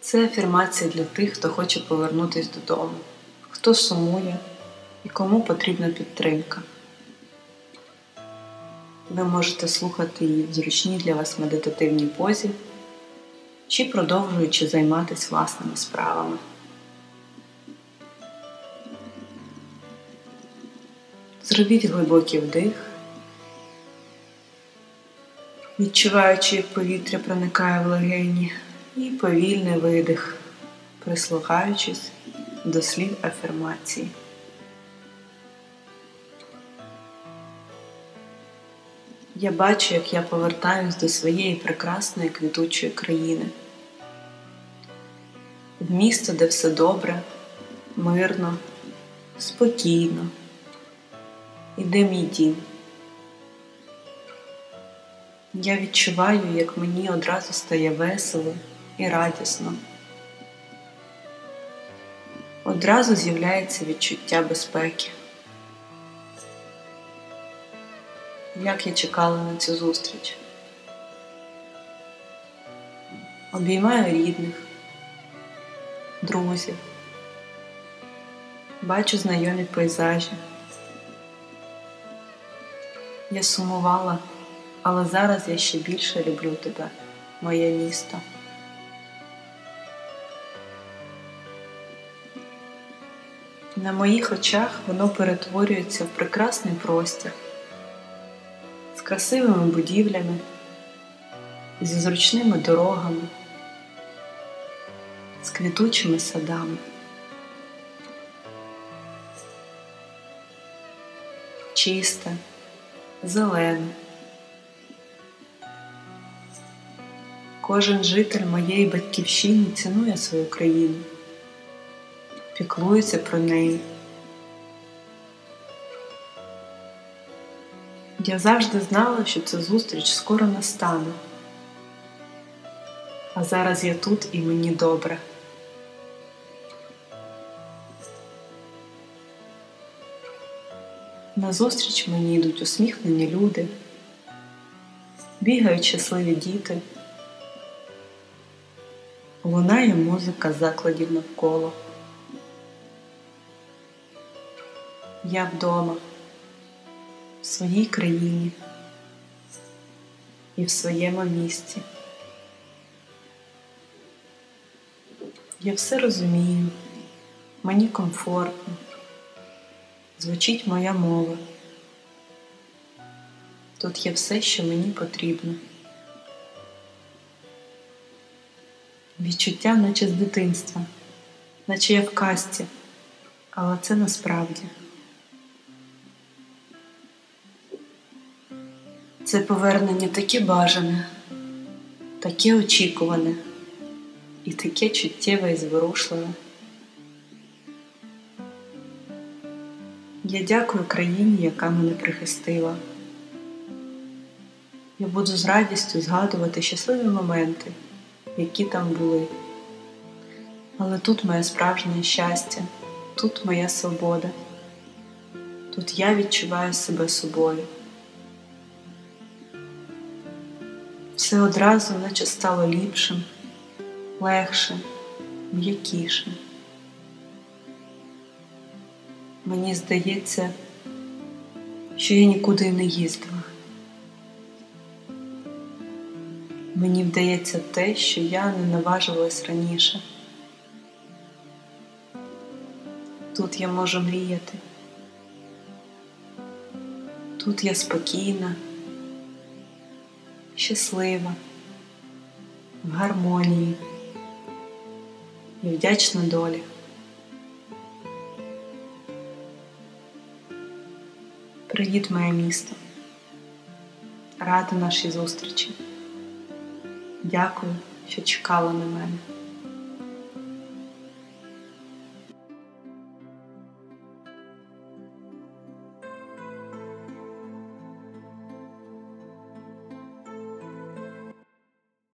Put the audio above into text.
Це афірмація для тих, хто хоче повернутися додому, хто сумує і кому потрібна підтримка. Ви можете слухати її в зручній для вас медитативній позі чи продовжуючи займатися власними справами. Зробіть глибокий вдих, відчуваючи, як повітря проникає в легені, і повільний видих, прислухаючись до слів афірмації. Я бачу, як я повертаюсь до своєї прекрасної квітучої країни, в місто, де все добре, мирно, спокійно, і де мій дім. Я відчуваю, як мені одразу стає весело і радісно. Одразу з'являється відчуття безпеки. як я чекала на цю зустріч. Обіймаю рідних, друзів, бачу знайомі пейзажі. Я сумувала, але зараз я ще більше люблю тебе, моє місто. На моїх очах воно перетворюється в прекрасний простір з красивими будівлями, зі зручними дорогами, з квітучими садами. Чисте, зелене. Кожен житель моєї батьківщини цінує свою країну, піклується про неї. Я завжди знала, що ця зустріч скоро настане. А зараз я тут і мені добре. На зустріч мені йдуть усміхнені люди, бігають щасливі діти, лунає музика закладів навколо. Я вдома в своїй країні і в своєму місці. Я все розумію, мені комфортно, звучить моя мова. Тут є все, що мені потрібно. Відчуття, наче з дитинства, наче я в касті, але це насправді. Це повернення таке бажане, таке очікуване і таке чуттєве і зворушливе. Я дякую країні, яка мене прихистила. Я буду з радістю згадувати щасливі моменти, які там були. Але тут моє справжнє щастя, тут моя свобода, тут я відчуваю себе собою. Все одразу наче стало ліпшим, легшим, м'якішим. Мені здається, що я нікуди не їздила. Мені вдається те, що я не наважувалась раніше. Тут я можу мріяти. Тут я спокійна щаслива, в гармонії і вдячна долі. Привіт, моє місто. Рада нашій зустрічі. Дякую, що чекала на мене.